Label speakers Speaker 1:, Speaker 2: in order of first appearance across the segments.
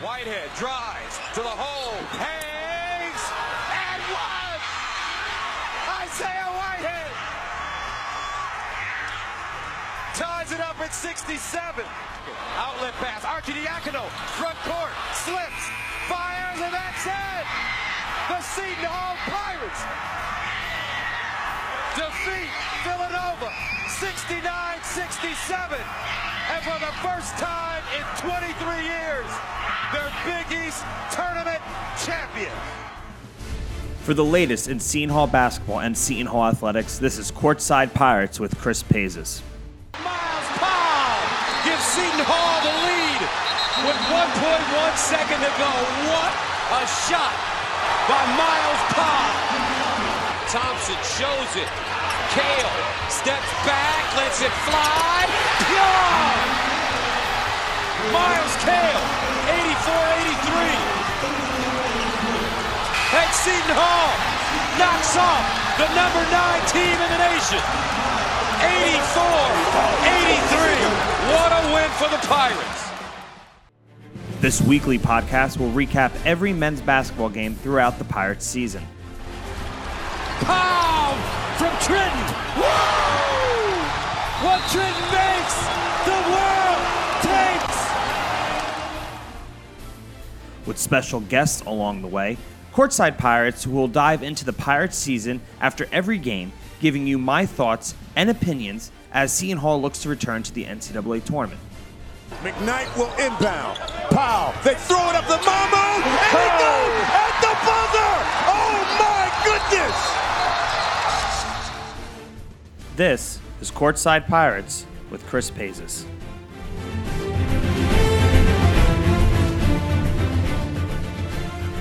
Speaker 1: Whitehead drives to the hole, hangs, and one! Isaiah Whitehead ties it up at 67. Outlet pass, Arcidiacono, front court, slips, fires, and that's it! The Seton Hall Pirates defeat Villanova 69-67. And for the first time in 23 years, they're Big East tournament champions.
Speaker 2: For the latest in Seton Hall basketball and Seton Hall athletics, this is Courtside Pirates with Chris Paizes.
Speaker 1: Myles Powell gives Seton Hall the lead with 1.1 second to go. What a shot by Myles Powell. Thompson shows it. Cale steps back, lets it fly. Pure! Myles Cale, 84-83. And Seton Hall knocks off the number nine team in the nation. 84-83. What a win for the Pirates.
Speaker 2: This weekly podcast will recap every men's basketball game throughout the Pirates season.
Speaker 1: Pow from Trenton. Woo! What Trenton makes, the world takes.
Speaker 2: with special guests along the way. Courtside Pirates who will dive into the Pirates season after every game, giving you my thoughts and opinions as Seton Hall looks to return to the NCAA tournament.
Speaker 3: McKnight will inbound. Powell, they throw it up the Mamo, and it goes at the buzzer! Oh my goodness!
Speaker 2: This is Courtside Pirates with Chris Paizes.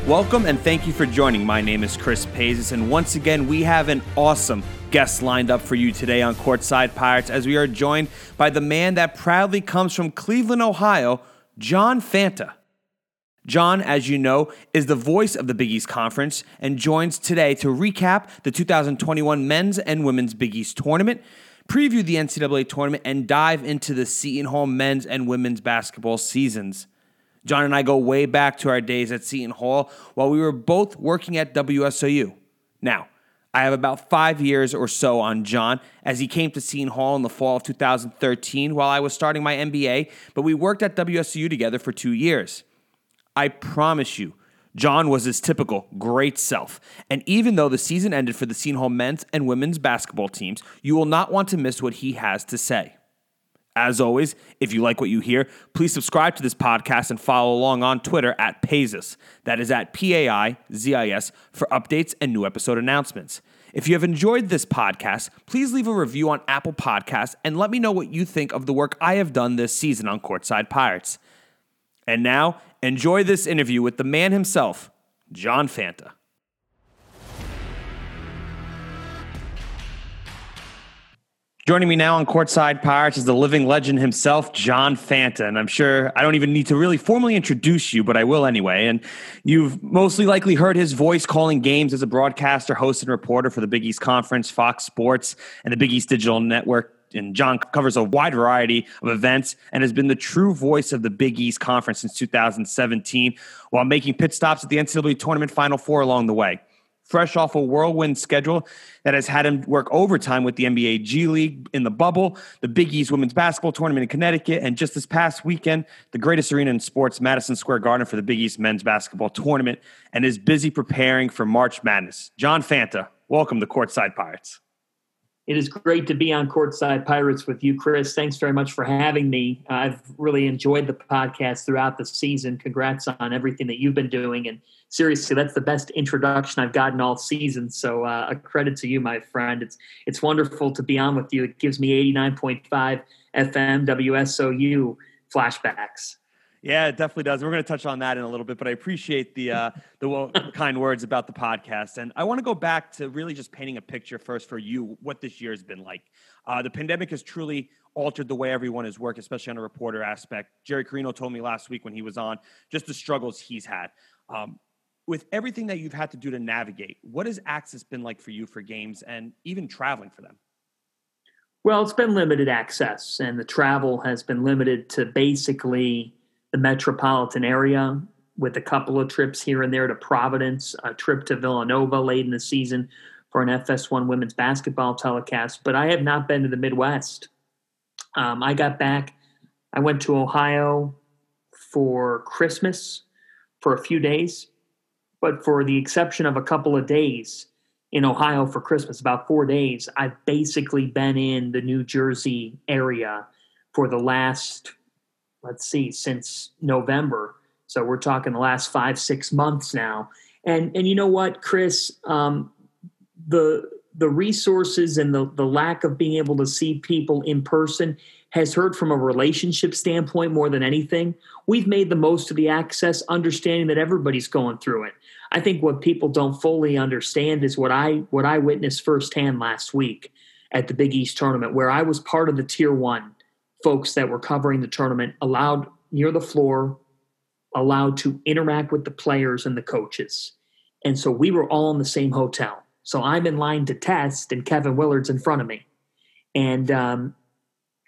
Speaker 2: Welcome and thank you for joining. My name is Chris Paizes, and once again, we have an awesome guest lined up for you today on Courtside Pirates as we are joined by the man that proudly comes from Cleveland, Ohio, John Fanta. John, as you know, is the voice of the Big East Conference and joins today to recap the 2021 men's and women's Big East tournament, preview the NCAA tournament, and dive into the Seton Hall men's and women's basketball seasons. John and I go way back to our days at Seton Hall while we were both working at WSOU. Now, I have about five years or so on John as he came to Seton Hall in the fall of 2013 while I was starting my MBA, but we worked at WSOU together for two years. I promise you, John was his typical great self. And even though the season ended for the Seton Hall men's and women's basketball teams, you will not want to miss what he has to say. As always, if you like what you hear, please subscribe to this podcast and follow along on Twitter at Paizis. That is at P A I Z I S for updates and new episode announcements. If you have enjoyed this podcast, please leave a review on Apple Podcasts and let me know what you think of the work I have done this season on Courtside Pirates. And now, enjoy this interview with the man himself, John Fanta. Joining me now on Courtside Pirates is the living legend himself, John Fanta. And I'm sure I don't even need to really formally introduce you, but I will anyway. And you've mostly likely heard his voice calling games as a broadcaster, host, and reporter for the Big East Conference, Fox Sports, and the Big East Digital Network. And John covers a wide variety of events and has been the true voice of the Big East Conference since 2017 while making pit stops at the NCAA Tournament Final Four along the way fresh off a whirlwind schedule that has had him work overtime with the NBA G League in the bubble, the Big East women's basketball tournament in Connecticut, and just this past weekend, the greatest arena in sports, Madison Square Garden, for the Big East men's basketball tournament, and is busy preparing for March Madness. John Fanta, welcome to Courtside Pirates.
Speaker 4: It is great to be on Courtside Pirates with you, Chris. Thanks very much for having me. I've really enjoyed the podcast throughout the season. Congrats on everything that you've been doing. And seriously, that's the best introduction I've gotten all season. So uh, a credit to you, my friend. It's it's wonderful to be on with you. It gives me 89.5 FM WSOU flashbacks.
Speaker 2: Yeah, it definitely does. We're going to touch on that in a little bit, but I appreciate the uh, the kind words about the podcast, and I want to go back to really just painting a picture first for you what this year has been like. Uh, the pandemic has truly altered the way everyone has worked, especially on a reporter aspect. Jerry Carino told me last week when he was on just the struggles he's had. Um, with everything that you've had to do to navigate, what has access been like for you for games and even traveling for them?
Speaker 4: Well, it's been limited access, and the travel has been limited to basically the metropolitan area with a couple of trips here and there to Providence, a trip to Villanova late in the season for an FS1 women's basketball telecast. But I have not been to the Midwest. Um, I got back, I went to Ohio for Christmas for a few days, but for the exception of a couple of days in Ohio for Christmas, about four days, I've basically been in the New Jersey area for the last, let's see, since November. So we're talking the last five, six months now. And and you know what, Chris, um, the the resources and the the lack of being able to see people in person has hurt from a relationship standpoint more than anything. We've made the most of the access, understanding that everybody's going through it. I think what people don't fully understand is what I what I witnessed firsthand last week at the Big East tournament, where I was part of the tier one folks that were covering the tournament, allowed near the floor, allowed to interact with the players and the coaches. And so we were all in the same hotel. So I'm in line to test, and Kevin Willard's in front of me. And um,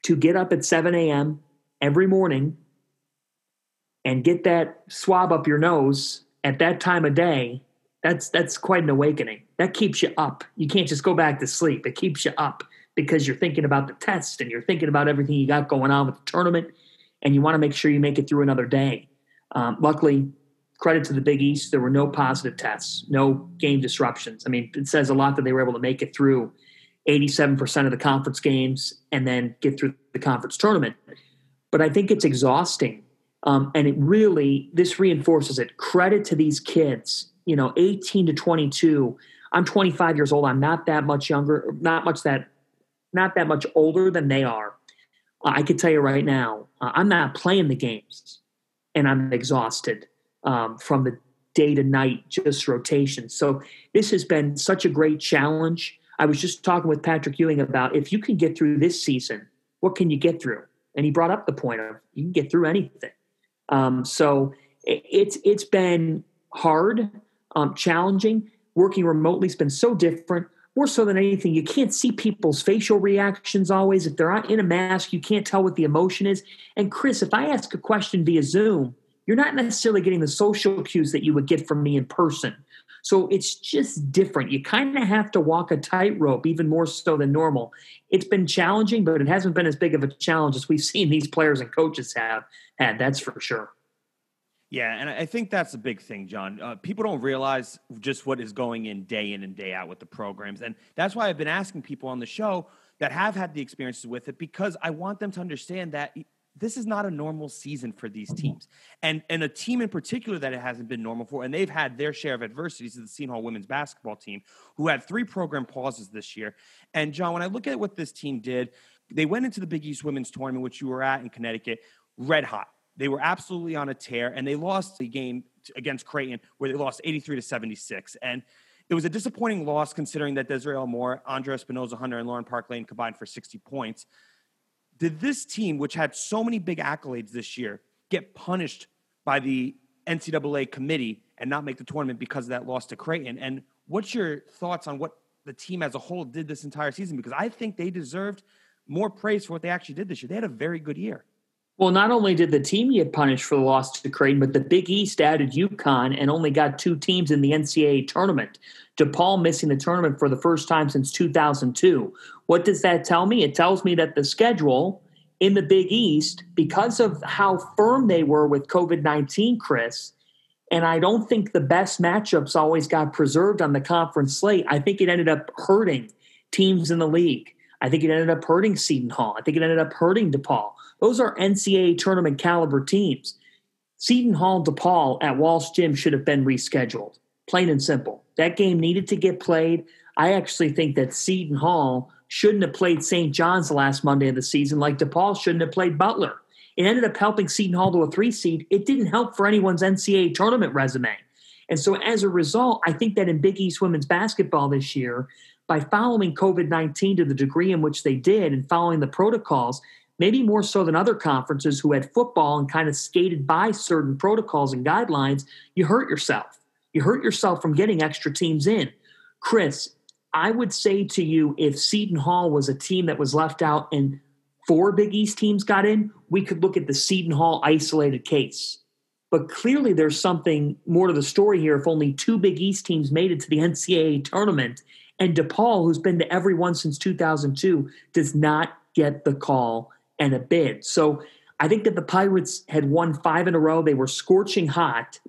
Speaker 4: to get up at 7 a.m. every morning and get that swab up your nose at that time of day, that's that's quite an awakening. That keeps you up. You can't just go back to sleep. It keeps you up because you're thinking about the test and you're thinking about everything you got going on with the tournament, and you want to make sure you make it through another day. Um, luckily, credit to the Big East, there were no positive tests, no game disruptions. I mean, it says a lot that they were able to make it through 87% of the conference games and then get through the conference tournament. But I think it's exhausting. Um, and it really, this reinforces it. Credit to these kids, you know, 18 to 22. I'm 25 years old. I'm not that much younger, not much that, not that much older than they are. Uh, I can tell you right now, uh, I'm not playing the games and I'm exhausted um, from the day to night just rotation. So this has been such a great challenge. I was just talking with Patrick Ewing about if you can get through this season, what can you get through? And he brought up the point of you can get through anything. Um, so it, it's it's been hard, um, challenging. Working remotely has been so different. More so than anything, you can't see people's facial reactions always. If they're in a mask, you can't tell what the emotion is. And Chris, if I ask a question via Zoom, you're not necessarily getting the social cues that you would get from me in person. So it's just different. You kind of have to walk a tightrope, even more so than normal. It's been challenging, but it hasn't been as big of a challenge as we've seen these players and coaches have had. That's for sure.
Speaker 2: Yeah, and I think that's a big thing, John. Uh, people don't realize just what is going in day in and day out with the programs. And that's why I've been asking people on the show that have had the experiences with it because I want them to understand that this is not a normal season for these teams. And and a team in particular that it hasn't been normal for, and they've had their share of adversities is the Seton Hall women's basketball team, who had three program pauses this year. And John, when I look at what this team did, they went into the Big East women's tournament, which you were at in Connecticut, red hot. They were absolutely on a tear, and they lost the game against Creighton, where they lost 83 to 76. And it was a disappointing loss considering that Desiree Elmore, Andra Espinoza Hunter, and Lauren Park Lane combined for 60 points. Did this team, which had so many big accolades this year, get punished by the NCAA committee and not make the tournament because of that loss to Creighton? And what's your thoughts on what the team as a whole did this entire season? Because I think they deserved more praise for what they actually did this year. They had a very good year.
Speaker 4: Well, not only did the team get punished for the loss to Creighton, but the Big East added UConn and only got two teams in the NCAA tournament. DePaul missing the tournament for the first time since 2002. What does that tell me? It tells me that the schedule in the Big East, because of how firm they were with COVID 19, Chris, and I don't think the best matchups always got preserved on the conference slate. I think it ended up hurting teams in the league. I think it ended up hurting Seton Hall. I think it ended up hurting DePaul. Those are NCAA tournament caliber teams. Seton Hall DePaul at Walsh Gym should have been rescheduled. Plain and simple. That game needed to get played. I actually think that Seton Hall shouldn't have played St. John's last Monday of the season, like DePaul shouldn't have played Butler. It ended up helping Seton Hall to a three seed. It didn't help for anyone's NCAA tournament resume. And so as a result, I think that in Big East women's basketball this year, by following COVID 19 to the degree in which they did and following the protocols, maybe more so than other conferences who had football and kind of skated by certain protocols and guidelines, you hurt yourself. You hurt yourself from getting extra teams in. Chris, I would say to you if Seton Hall was a team that was left out and four Big East teams got in, we could look at the Seton Hall isolated case. But clearly, there's something more to the story here. If only two Big East teams made it to the NCAA tournament, and DePaul, who's been to every one since 2002, does not get the call and a bid. So I think that the Pirates had won five in a row. They were scorching hot.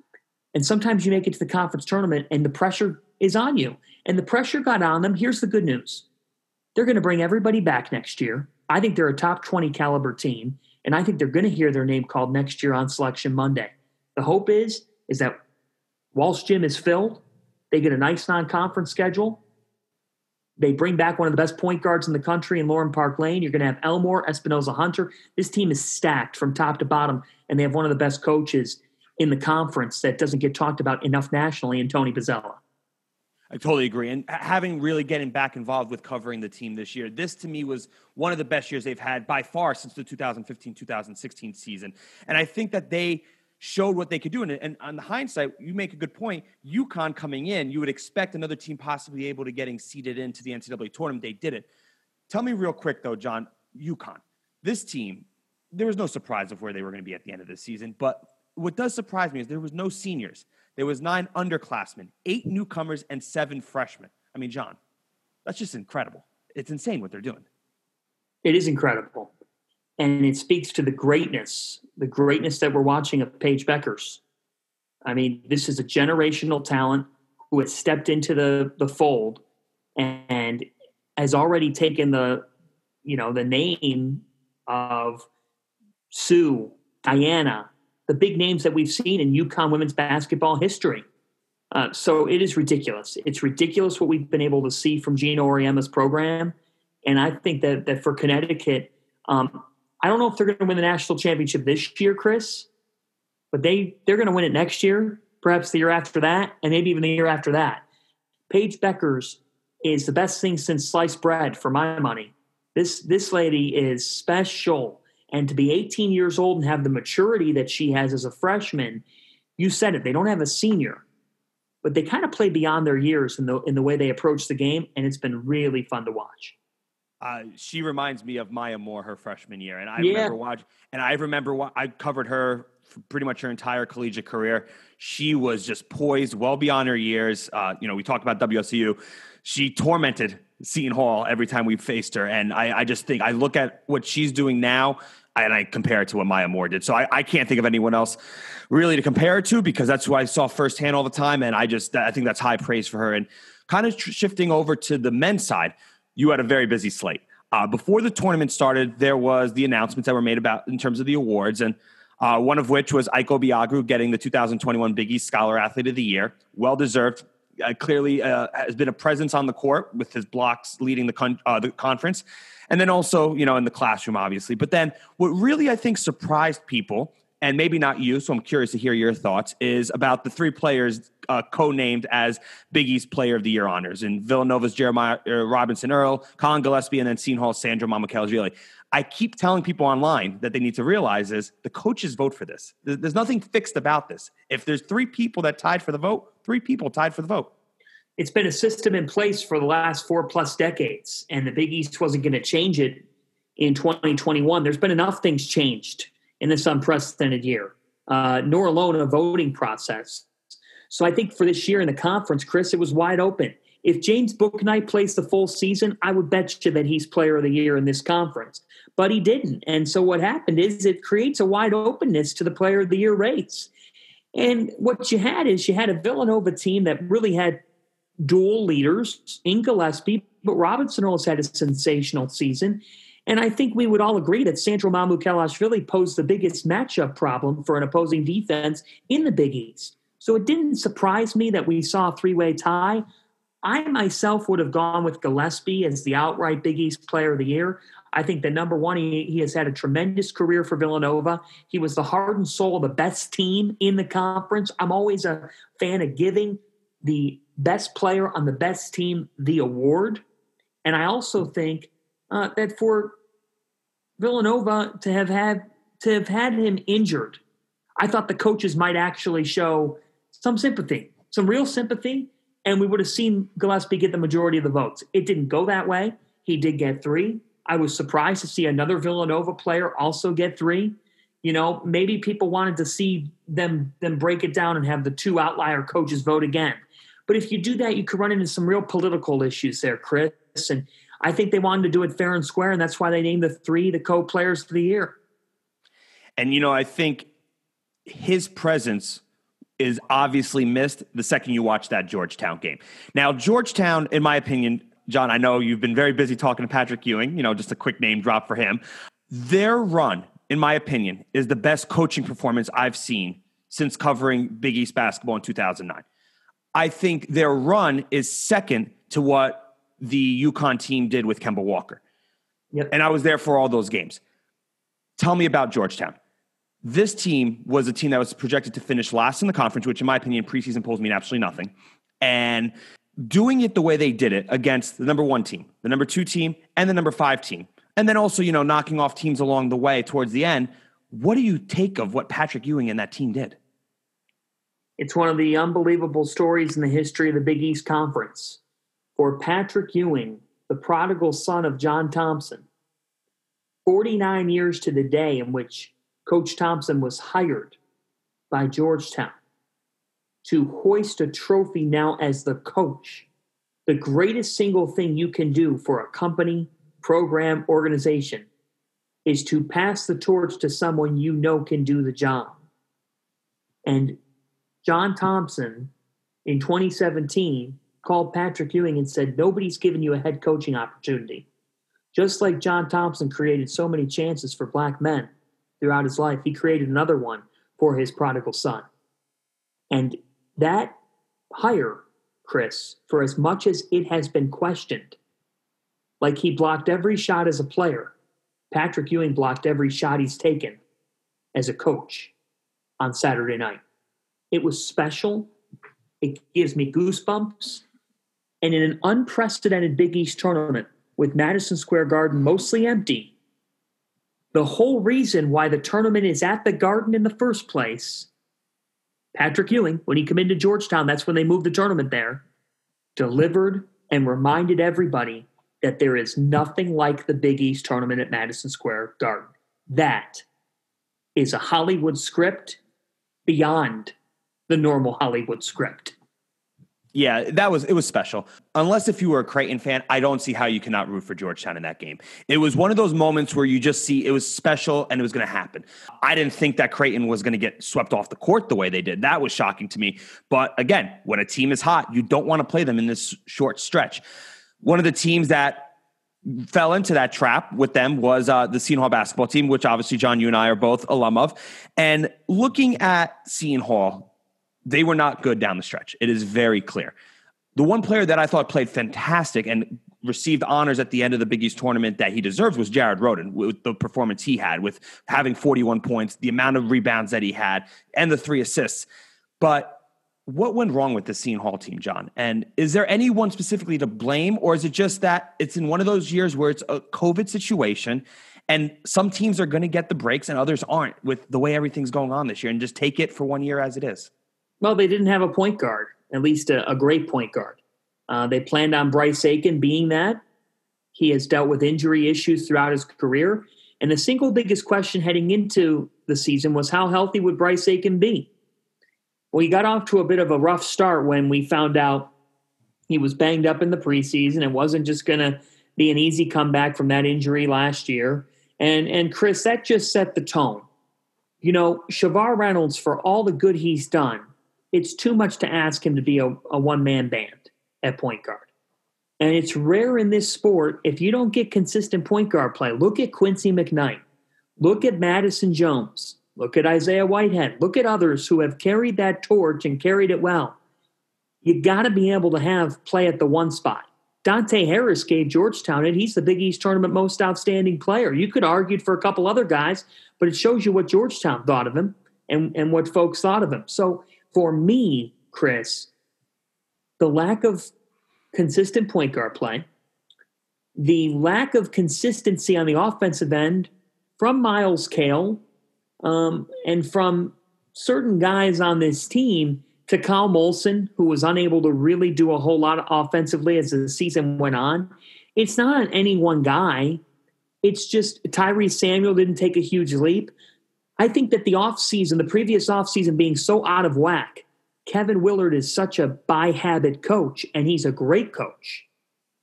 Speaker 4: And sometimes you make it to the conference tournament and the pressure is on you. And the pressure got on them. Here's the good news they're going to bring everybody back next year. I think they're a top 20 caliber team. And I think they're going to hear their name called next year on Selection Monday. The hope is is that Walsh Gym is filled. They get a nice non-conference schedule. They bring back one of the best point guards in the country in Lauren Park Lane. You're going to have Elmore, Espinoza Hunter. This team is stacked from top to bottom, and they have one of the best coaches in the conference that doesn't get talked about enough nationally in Tony Bozzella.
Speaker 2: I totally agree. And having really getting back involved with covering the team this year, this to me was one of the best years they've had by far since the 2015 2016 season. And I think that they showed what they could do. And, and on the hindsight, you make a good point. UConn coming in, you would expect another team possibly able to getting seeded into the NCAA tournament. They did it. Tell me real quick though, John, UConn. This team, there was no surprise of where they were going to be at the end of the season. But what does surprise me is there was no seniors. There was nine underclassmen, eight newcomers, and seven freshmen. I mean, John, that's just incredible. It's insane what they're doing.
Speaker 4: It is incredible and it speaks to the greatness, the greatness that we're watching of Paige Bueckers. I mean, this is a generational talent who has stepped into the the fold and has already taken the you know the name of Sue, Diana, the big names that we've seen in UConn women's basketball history. Uh, so it is ridiculous. It's ridiculous what we've been able to see from Geno Auriemma's program, and I think that that for Connecticut, um, I don't know if they're going to win the national championship this year, Chris, but they they're going to win it next year, perhaps the year after that, and maybe even the year after that. Paige Bueckers is the best thing since sliced bread for my money. This this lady is special, and to be 18 years old and have the maturity that she has as a freshman, you said it. They don't have a senior, but they kind of play beyond their years in the in the way they approach the game, and it's been really fun to watch.
Speaker 2: Uh, she reminds me of Maya Moore her freshman year, and I yeah. remember watching. And I remember wa- I covered her pretty much her entire collegiate career. She was just poised, well beyond her years. Uh, you know, we talked about WSU. She tormented Seton Hall every time we faced her, and I, I just think I look at what she's doing now, and I compare it to what Maya Moore did. So I, I can't think of anyone else really to compare it to because that's who I saw firsthand all the time, and I just I think that's high praise for her. And kind of tr- shifting over to the men's side you had a very busy slate. Uh, before the tournament started, there was the announcements that were made about in terms of the awards, and uh, one of which was Ike Obiagu getting the 2021 Big East Scholar Athlete of the Year. Well deserved. Uh, clearly uh, has been a presence on the court with his blocks leading the, con- uh, the conference, and then also you know in the classroom, obviously. But then what really I think surprised people and maybe not you, so I'm curious to hear your thoughts, is about the three players uh, co-named as Big East Player of the Year honors. And Villanova's Jeremiah uh, Robinson Earl, Collin Gillespie, and then Seton Hall's Sandro Mamukelashvili. I keep telling people online that they need to realize is the coaches vote for this. There's nothing fixed about this. If there's three people that tied for the vote, three people tied for the vote.
Speaker 4: It's been a system in place for the last four plus decades, and the Big East wasn't going to change it in 2021. There's been enough things changed in this unprecedented year, uh, nor alone a voting process. So I think for this year in the conference, Chris, it was wide open. If James Bouknight plays the full season, I would bet you that he's player of the year in this conference. But he didn't. And so what happened is it creates a wide openness to the player of the year race. And what you had is you had a Villanova team that really had dual leaders in Gillespie, but Robinson Earls had a sensational season. And I think we would all agree that Sandro Mamukelashvili posed the biggest matchup problem for an opposing defense in the Big East. So it didn't surprise me that we saw a three way tie. I myself would have gone with Gillespie as the outright Big East player of the year. I think that number one, he, he has had a tremendous career for Villanova. He was the heart and soul of the best team in the conference. I'm always a fan of giving the best player on the best team the award. And I also think uh, that for Villanova to have had to have had him injured, I thought the coaches might actually show some sympathy, some real sympathy, and we would have seen Gillespie get the majority of the votes. It didn't go that way. He did get three, I was surprised to see another Villanova player also get three. You know, maybe people wanted to see them them break it down and have the two outlier coaches vote again. But if you do that, you could run into some real political issues there, Chris. And I think they wanted to do it fair and square, and that's why they named the three the co-players of the year.
Speaker 2: And you know, I think his presence is obviously missed the second you watch that Georgetown game. Now, Georgetown, in my opinion, John, I know you've been very busy talking to Patrick Ewing, you know, just a quick name drop for him. Their run, in my opinion, is the best coaching performance I've seen since covering Big East basketball in 2009. I think their run is second to what the UConn team did with Kemba Walker. Yep. And I was there for all those games. Tell me about Georgetown. This team was a team that was projected to finish last in the conference, which, in my opinion, preseason polls mean absolutely nothing. And doing it the way they did it against the number one team, the number two team, and the number five team, and then also, you know, knocking off teams along the way towards the end. What do you take of what Patrick Ewing and that team did?
Speaker 4: It's one of the unbelievable stories in the history of the Big East Conference. For Patrick Ewing, the prodigal son of John Thompson, 49 years to the day in which Coach Thompson was hired by Georgetown to hoist a trophy now as the coach. The greatest single thing you can do for a company, program, organization is to pass the torch to someone you know can do the job. And John Thompson in 2017 called Patrick Ewing and said, Nobody's given you a head coaching opportunity. Just like John Thompson created so many chances for black men throughout his life, he created another one for his prodigal son. And that hire, Chris, for as much as it has been questioned, like he blocked every shot as a player, Patrick Ewing blocked every shot he's taken as a coach on Saturday night. It was special. It gives me goosebumps. And in an unprecedented Big East tournament with Madison Square Garden mostly empty, the whole reason why the tournament is at the Garden in the first place, Patrick Ewing, when he came into Georgetown, that's when they moved the tournament there, delivered and reminded everybody that there is nothing like the Big East tournament at Madison Square Garden. That is a Hollywood script beyond the normal Hollywood script.
Speaker 2: Yeah, that was it was special. Unless if you were a Creighton fan, I don't see how you cannot root for Georgetown in that game. It was one of those moments where you just see it was special and it was going to happen. I didn't think that Creighton was going to get swept off the court the way they did. That was shocking to me. But again, when a team is hot, you don't want to play them in this short stretch. One of the teams that fell into that trap with them was uh, the Seton Hall basketball team, which obviously John, you and I are both alum of. And looking at Seton Hall, they were not good down the stretch. It is very clear. The one player that I thought played fantastic and received honors at the end of the Big East tournament that he deserves was Jared Rhoden with the performance he had, with having 41 points, the amount of rebounds that he had, and the three assists. But what went wrong with the Seton Hall team, John? And is there anyone specifically to blame, or is it just that it's in one of those years where it's a COVID situation and some teams are going to get the breaks and others aren't with the way everything's going on this year and just take it for one year as it is?
Speaker 4: Well, they didn't have a point guard, at least a, a great point guard. Uh, they planned on Bryce Aiken being that. He has dealt with injury issues throughout his career. And the single biggest question heading into the season was how healthy would Bryce Aiken be? Well, he got off to a bit of a rough start when we found out he was banged up in the preseason. It wasn't just going to be an easy comeback from that injury last year. And and Chris, that just set the tone. You know, Shavar Reynolds, for all the good he's done, it's too much to ask him to be a, a one man band at point guard. And it's rare in this sport if you don't get consistent point guard play. Look at Quincy McKnight. Look at Madison Jones. Look at Isaiah Whitehead. Look at others who have carried that torch and carried it well. You got to be able to have play at the one spot. Dante Harris gave Georgetown it. He's the Big East tournament most outstanding player. You could argue for a couple other guys, but it shows you what Georgetown thought of him and, and what folks thought of him. So for me, Chris, the lack of consistent point guard play, the lack of consistency on the offensive end from Myles Cale um, and from certain guys on this team to Takal Molson, who was unable to really do a whole lot offensively as the season went on. It's not on any one guy. It's just Tyrese Samuel didn't take a huge leap. I think that the offseason, the previous offseason being so out of whack, Kevin Willard is such a by habit coach, and he's a great coach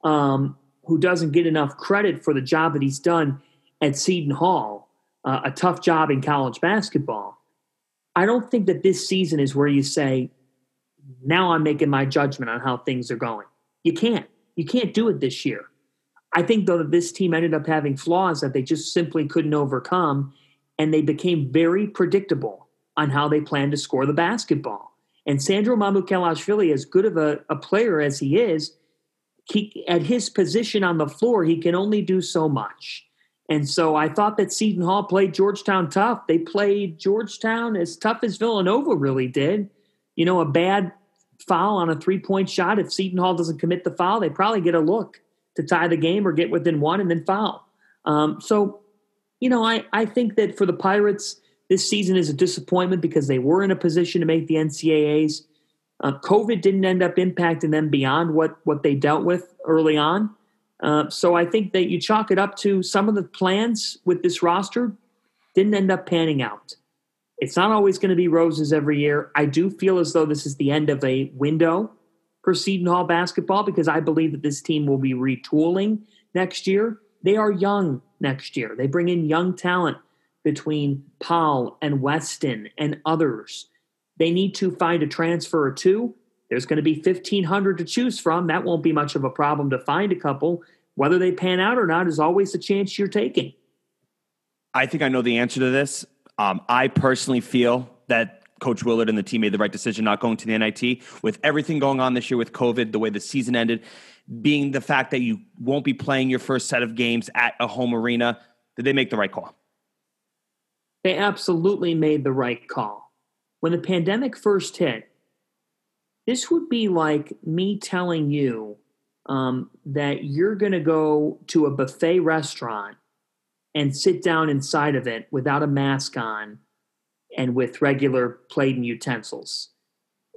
Speaker 4: um, who doesn't get enough credit for the job that he's done at Seton Hall, uh, a tough job in college basketball. I don't think that this season is where you say, now I'm making my judgment on how things are going. You can't. You can't do it this year. I think, though, that this team ended up having flaws that they just simply couldn't overcome, and they became very predictable on how they plan to score the basketball. And Sandro Mamukelashvili, as good of a, a player as he is, he, at his position on the floor, he can only do so much. And so I thought that Seton Hall played Georgetown tough. They played Georgetown as tough as Villanova really did. You know, a bad foul on a three point shot. If Seton Hall doesn't commit the foul, they probably get a look to tie the game or get within one and then foul. Um, so, you know, I, I think that for the Pirates, this season is a disappointment because they were in a position to make the NCAAs. Uh, COVID didn't end up impacting them beyond what what they dealt with early on. Uh, so I think that you chalk it up to some of the plans with this roster didn't end up panning out. It's not always going to be roses every year. I do feel as though this is the end of a window for Seton Hall basketball because I believe that this team will be retooling next year. They are young next year. They bring in young talent between Powell and Weston and others. They need to find a transfer or two. There's going to be 1,500 to choose from. That won't be much of a problem to find a couple. Whether they pan out or not is always a chance you're taking.
Speaker 2: I think I know the answer to this. Um, I personally feel that Coach Willard and the team made the right decision not going to the NIT. With everything going on this year with COVID, the way the season ended, being the fact that you won't be playing your first set of games at a home arena, did they make the right call?
Speaker 4: They absolutely made the right call. When the pandemic first hit, this would be like me telling you um, that you're going to go to a buffet restaurant and sit down inside of it without a mask on and with regular plate and utensils.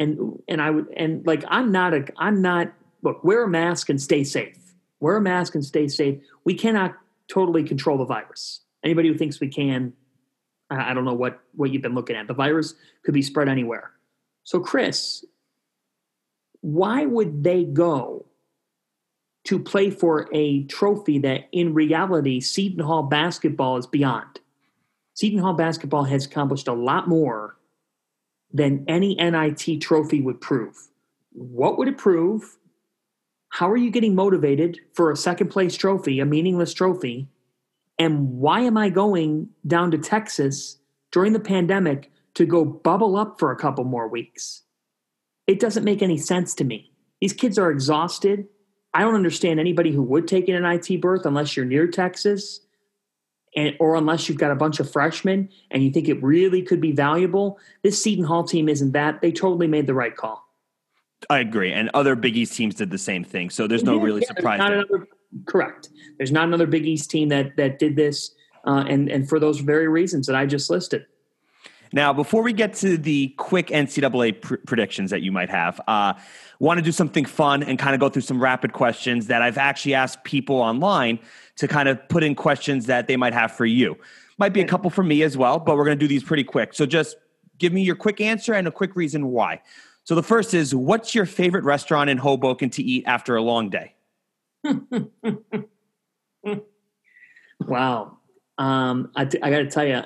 Speaker 4: And and I would and like I'm not a I'm not look, wear a mask and stay safe. Wear a mask and stay safe. We cannot totally control the virus. Anybody who thinks we can, I don't know what what you've been looking at. The virus could be spread anywhere. So Chris, why would they go to play for a trophy that in reality Seton Hall basketball is beyond. Seton Hall basketball has accomplished a lot more than any NIT trophy would prove. What would it prove? How are you getting motivated for a second place trophy, a meaningless trophy? And why am I going down to Texas during the pandemic to go bubble up for a couple more weeks? It doesn't make any sense to me. These kids are exhausted. I don't understand anybody who would take an NIT berth unless you're near Texas and or unless you've got a bunch of freshmen and you think it really could be valuable. This Seton Hall team isn't that. They totally made the right call.
Speaker 2: I agree. And other Big East teams did the same thing. So there's no really yeah, surprise.
Speaker 4: Another, correct. There's not another Big East team that that did this uh, and and for those very reasons that I just listed.
Speaker 2: Now, before we get to the quick NCAA pr- predictions that you might have, uh, want to do something fun and kind of go through some rapid questions that I've actually asked people online to kind of put in questions that they might have for you. Might be a couple for me as well, but we're going to do these pretty quick. So just give me your quick answer and a quick reason why. So the first is what's your favorite restaurant in Hoboken to eat after a long day?
Speaker 4: wow. Um, I, t- I got to tell you,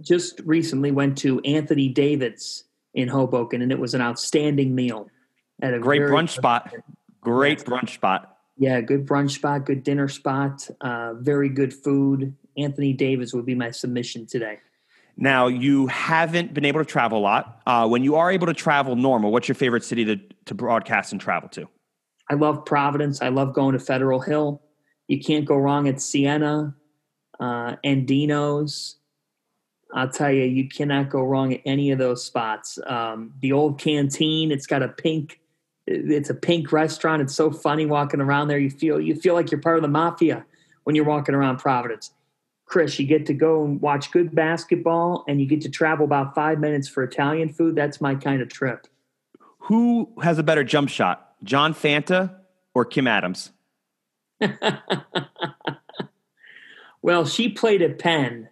Speaker 4: just recently went to Anthony David's in Hoboken, and it was an outstanding meal
Speaker 2: at a great brunch spot. Great brunch spot.
Speaker 4: Yeah, good brunch spot, good dinner spot, uh, very good food. Anthony Davis would be my submission today.
Speaker 2: Now, you haven't been able to travel a lot. Uh, when you are able to travel normal, what's your favorite city to, to broadcast and travel to?
Speaker 4: I love Providence. I love going to Federal Hill. You can't go wrong at Siena, uh, Andino's. I'll tell you, you cannot go wrong at any of those spots. Um, the old canteen, it's got a pink, it's a pink restaurant. It's so funny walking around there. You feel you feel like you're part of the mafia when you're walking around Providence. Chris, you get to go and watch good basketball, and you get to travel about five minutes for Italian food. That's my kind of trip.
Speaker 2: Who has a better jump shot, John Fanta or Kim Adams?
Speaker 4: Well, she played at Penn,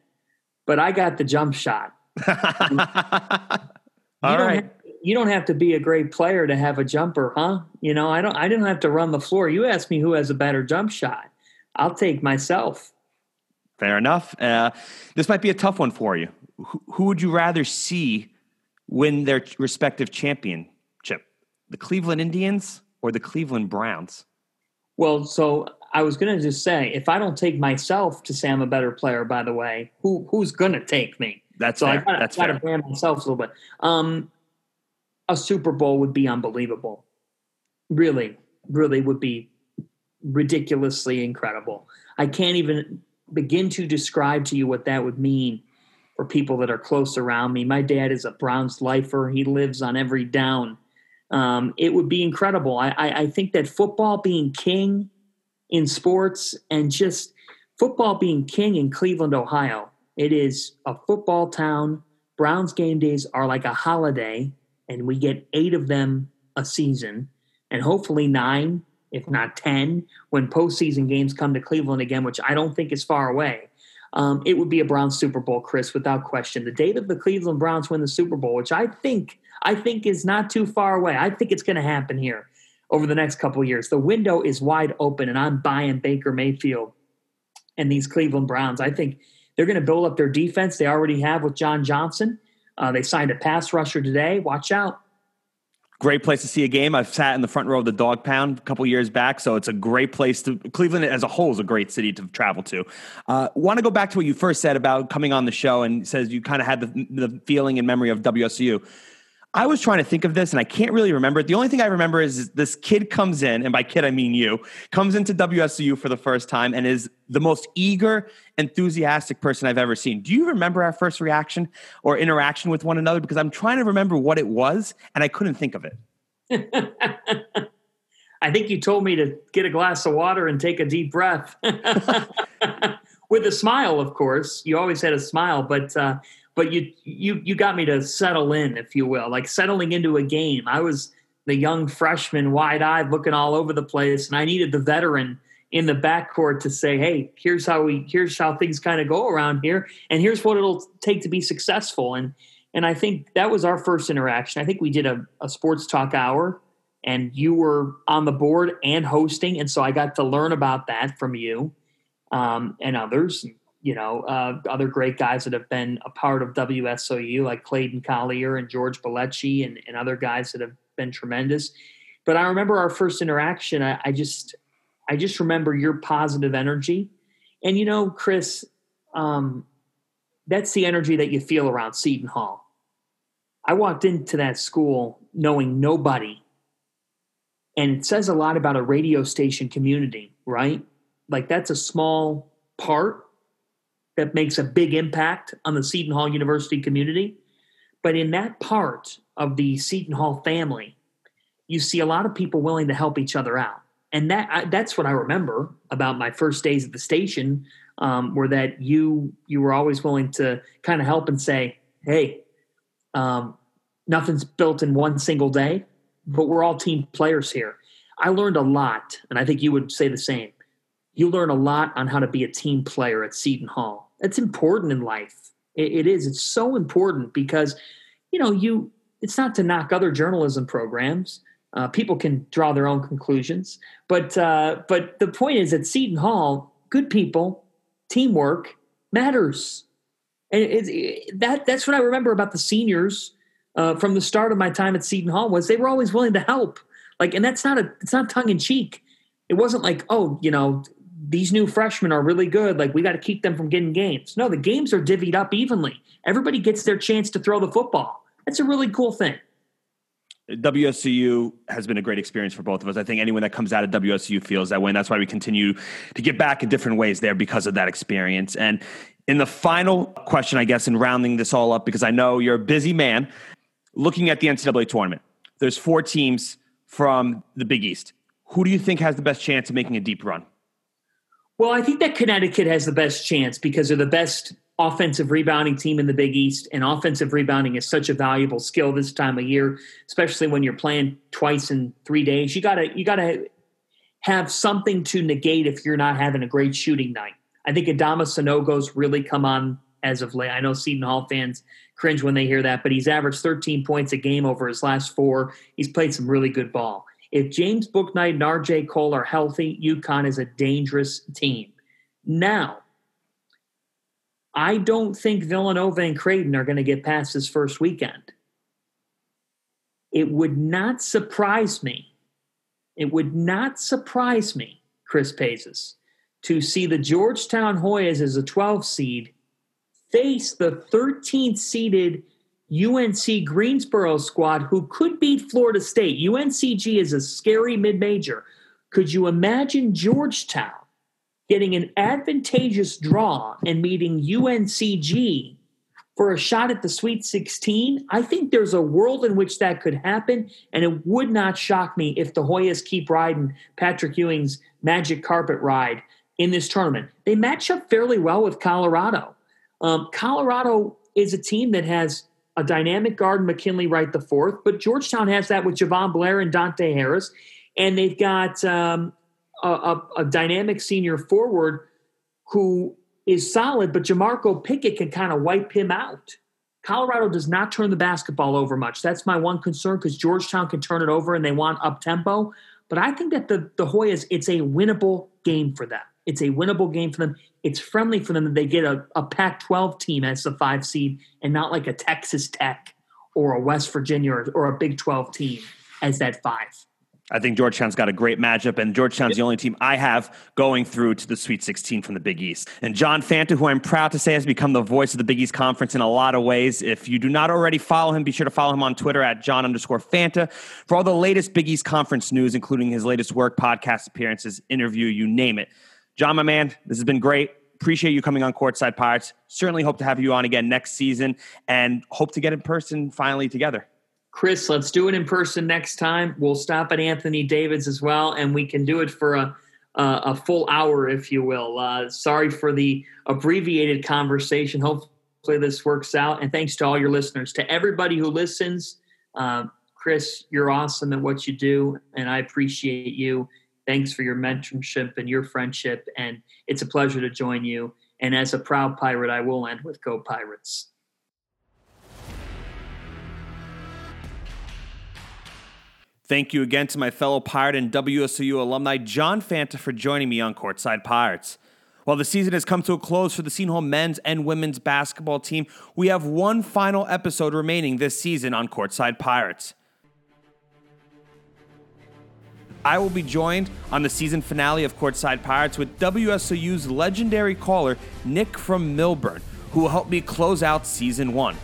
Speaker 4: but I got the jump shot.
Speaker 2: All
Speaker 4: you don't
Speaker 2: right.
Speaker 4: have, you don't have to be a great player to have a jumper, huh? You know, I don't I didn't have to run the floor. You asked me who has a better jump shot. I'll take myself.
Speaker 2: Fair enough. Uh, this might be a tough one for you. Who, who would you rather see win their respective championship? The Cleveland Indians or the Cleveland Browns?
Speaker 4: Well, so I was going to just say, if I don't take myself to say I'm a better player, by the way, who who's going to take me?
Speaker 2: That's
Speaker 4: So I
Speaker 2: fair. That's
Speaker 4: gotta
Speaker 2: fair.
Speaker 4: brand myself a little bit. Um, a Super Bowl would be unbelievable. Really, really would be ridiculously incredible. I can't even begin to describe to you what that would mean for people that are close around me. My dad is a Browns lifer. He lives on every down. Um, it would be incredible. I, I, I think that football being king in sports and just football being king in Cleveland, Ohio. It is a football town. Browns game days are like a holiday, and we get eight of them a season, and hopefully nine, if not 10, when postseason games come to Cleveland again, which I don't think is far away. Um, it would be a Browns Super Bowl, Chris, without question. The day that the Cleveland Browns win the Super Bowl, which I think I think is not too far away. I think it's going to happen here over the next couple of years. The window is wide open, and I'm buying Baker Mayfield and these Cleveland Browns. I think they're going to build up their defense. They already have with John Johnson. Uh, they signed a pass rusher today. Watch out.
Speaker 2: Great place to see a game. I've sat in the front row of the Dog Pound a couple years back, so it's a great place to. Cleveland as a whole is a great city to travel to. Uh, Want to go back to what you first said about coming on the show and says you kind of had the, the feeling and memory of WSU. I was trying to think of this and I can't really remember it. The only thing I remember is this kid comes in, and by kid I mean you, comes into WSU for the first time and is the most eager, enthusiastic person I've ever seen. Do you remember our first reaction or interaction with one another? Because I'm trying to remember what it was and I couldn't think of it.
Speaker 4: I think you told me to get a glass of water and take a deep breath. With a smile, of course. You always had a smile, but uh, but you you you got me to settle in, if you will, like settling into a game. I was the young freshman, wide eyed, looking all over the place, and I needed the veteran in the backcourt to say, "Hey, here's how we here's how things kind of go around here, and here's what it'll take to be successful." And and I think that was our first interaction. I think we did a, a sports talk hour, and you were on the board and hosting, and so I got to learn about that from you um, and others. You know, uh, other great guys that have been a part of WSOU, like Clayton Collier and George Bellecci, and, and other guys that have been tremendous. But I remember our first interaction. I, I just, I just remember your positive energy, and you know, Chris, um, that's the energy that you feel around Seton Hall. I walked into that school knowing nobody, and it says a lot about a radio station community, right? Like that's a small part that makes a big impact on the Seton Hall University community. But in that part of the Seton Hall family, you see a lot of people willing to help each other out, and that I, that's what I remember about my first days at the station. Um, were that you you were always willing to kind of help and say, "Hey, um, nothing's built in one single day, but we're all team players here." I learned a lot, and I think you would say the same. You learn a lot on how to be a team player at Seton Hall. It's important in life. It, it is. It's so important because, you know, you. It's not to knock other journalism programs. Uh, people can draw their own conclusions, but uh, but the point is at Seton Hall, good people, teamwork matters, and it's it, that that's what I remember about the seniors uh, from the start of my time at Seton Hall was they were always willing to help. Like, and that's not a it's not tongue in cheek. It wasn't like, oh, you know, these new freshmen are really good. Like, we got to keep them from getting games. No, the games are divvied up evenly. Everybody gets their chance to throw the football. That's a really cool thing.
Speaker 2: WSU has been a great experience for both of us. I think anyone that comes out of WSU feels that way. And that's why we continue to get back in different ways there because of that experience. And in the final question, I guess, in rounding this all up, because I know you're a busy man, looking at the NCAA tournament, there's four teams from the Big East. Who do you think has the best chance of making a deep run?
Speaker 4: Well, I think that Connecticut has the best chance because they're the best offensive rebounding team in the Big East, and offensive rebounding is such a valuable skill this time of year, especially when you're playing twice in three days. You gotta you gotta have something to negate if you're not having a great shooting night. I think Adama Sanogo's really come on as of late. I know Seton Hall fans cringe when they hear that, but he's averaged 13 points a game over his last four. He's played some really good ball. If James Bouknight and RJ Cole are healthy, UConn is a dangerous team. Now, I don't think Villanova and Creighton are going to get past this first weekend. It would not surprise me. It would not surprise me, Chris Paizes, to see the Georgetown Hoyas as a 12 seed face the 13th seeded UNC Greensboro squad who could beat Florida State. UNCG is a scary mid major. Could you imagine Georgetown getting an advantageous draw and meeting UNCG for a shot at the Sweet 16, I think there's a world in which that could happen, and it would not shock me if the Hoyas keep riding Patrick Ewing's magic carpet ride in this tournament. They match up fairly well with Colorado. Um, Colorado is a team that has a dynamic guard, McKinley Wright the fourth, but Georgetown has that with Jahvon Blair and Dante Harris, and they've got um, a, a, a dynamic senior forward who is solid, but Jamorko Pickett can kind of wipe him out. Colorado does not turn the basketball over much. That's my one concern because Georgetown can turn it over and they want up tempo. But I think that the the Hoyas, it's a winnable game for them. It's a winnable game for them. It's friendly for them that they get a, a Pac 12 team as the five seed and not like a Texas Tech or a West Virginia or, or a Big 12 team as that five.
Speaker 2: I think Georgetown's got a great matchup, and Georgetown's the only team I have going through to the Sweet 16 from the Big East. And John Fanta, who I'm proud to say has become the voice of the Big East Conference in a lot of ways. If you do not already follow him, be sure to follow him on Twitter at John underscore Fanta for all the latest Big East Conference news, including his latest work, podcast appearances, interview, you name it. John, my man, this has been great. Appreciate you coming on Courtside Pirates. Certainly hope to have you on again next season and hope to get in person finally together.
Speaker 4: Chris, let's do it in person next time. We'll stop at Anthony David's as well, and we can do it for a a full hour, if you will. Uh, sorry for the abbreviated conversation. Hopefully, this works out. And thanks to all your listeners, to everybody who listens. Uh, Chris, you're awesome at what you do, and I appreciate you. Thanks for your mentorship and your friendship, and it's a pleasure to join you. And as a proud pirate, I will end with Go Pirates.
Speaker 2: Thank you again to my fellow Pirate and WSU alumni, John Fanta, for joining me on Courtside Pirates. While the season has come to a close for the Seton men's and women's basketball team, we have one final episode remaining this season on Courtside Pirates. I will be joined on the season finale of Courtside Pirates with WSOU's legendary caller, Nick from Millburn, who will help me close out season one.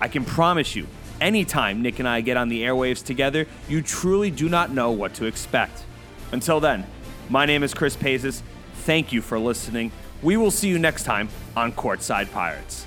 Speaker 2: I can promise you, anytime Nick and I get on the airwaves together, you truly do not know what to expect. Until then, my name is Chris Paizes. Thank you for listening. We will see you next time on Courtside Pirates.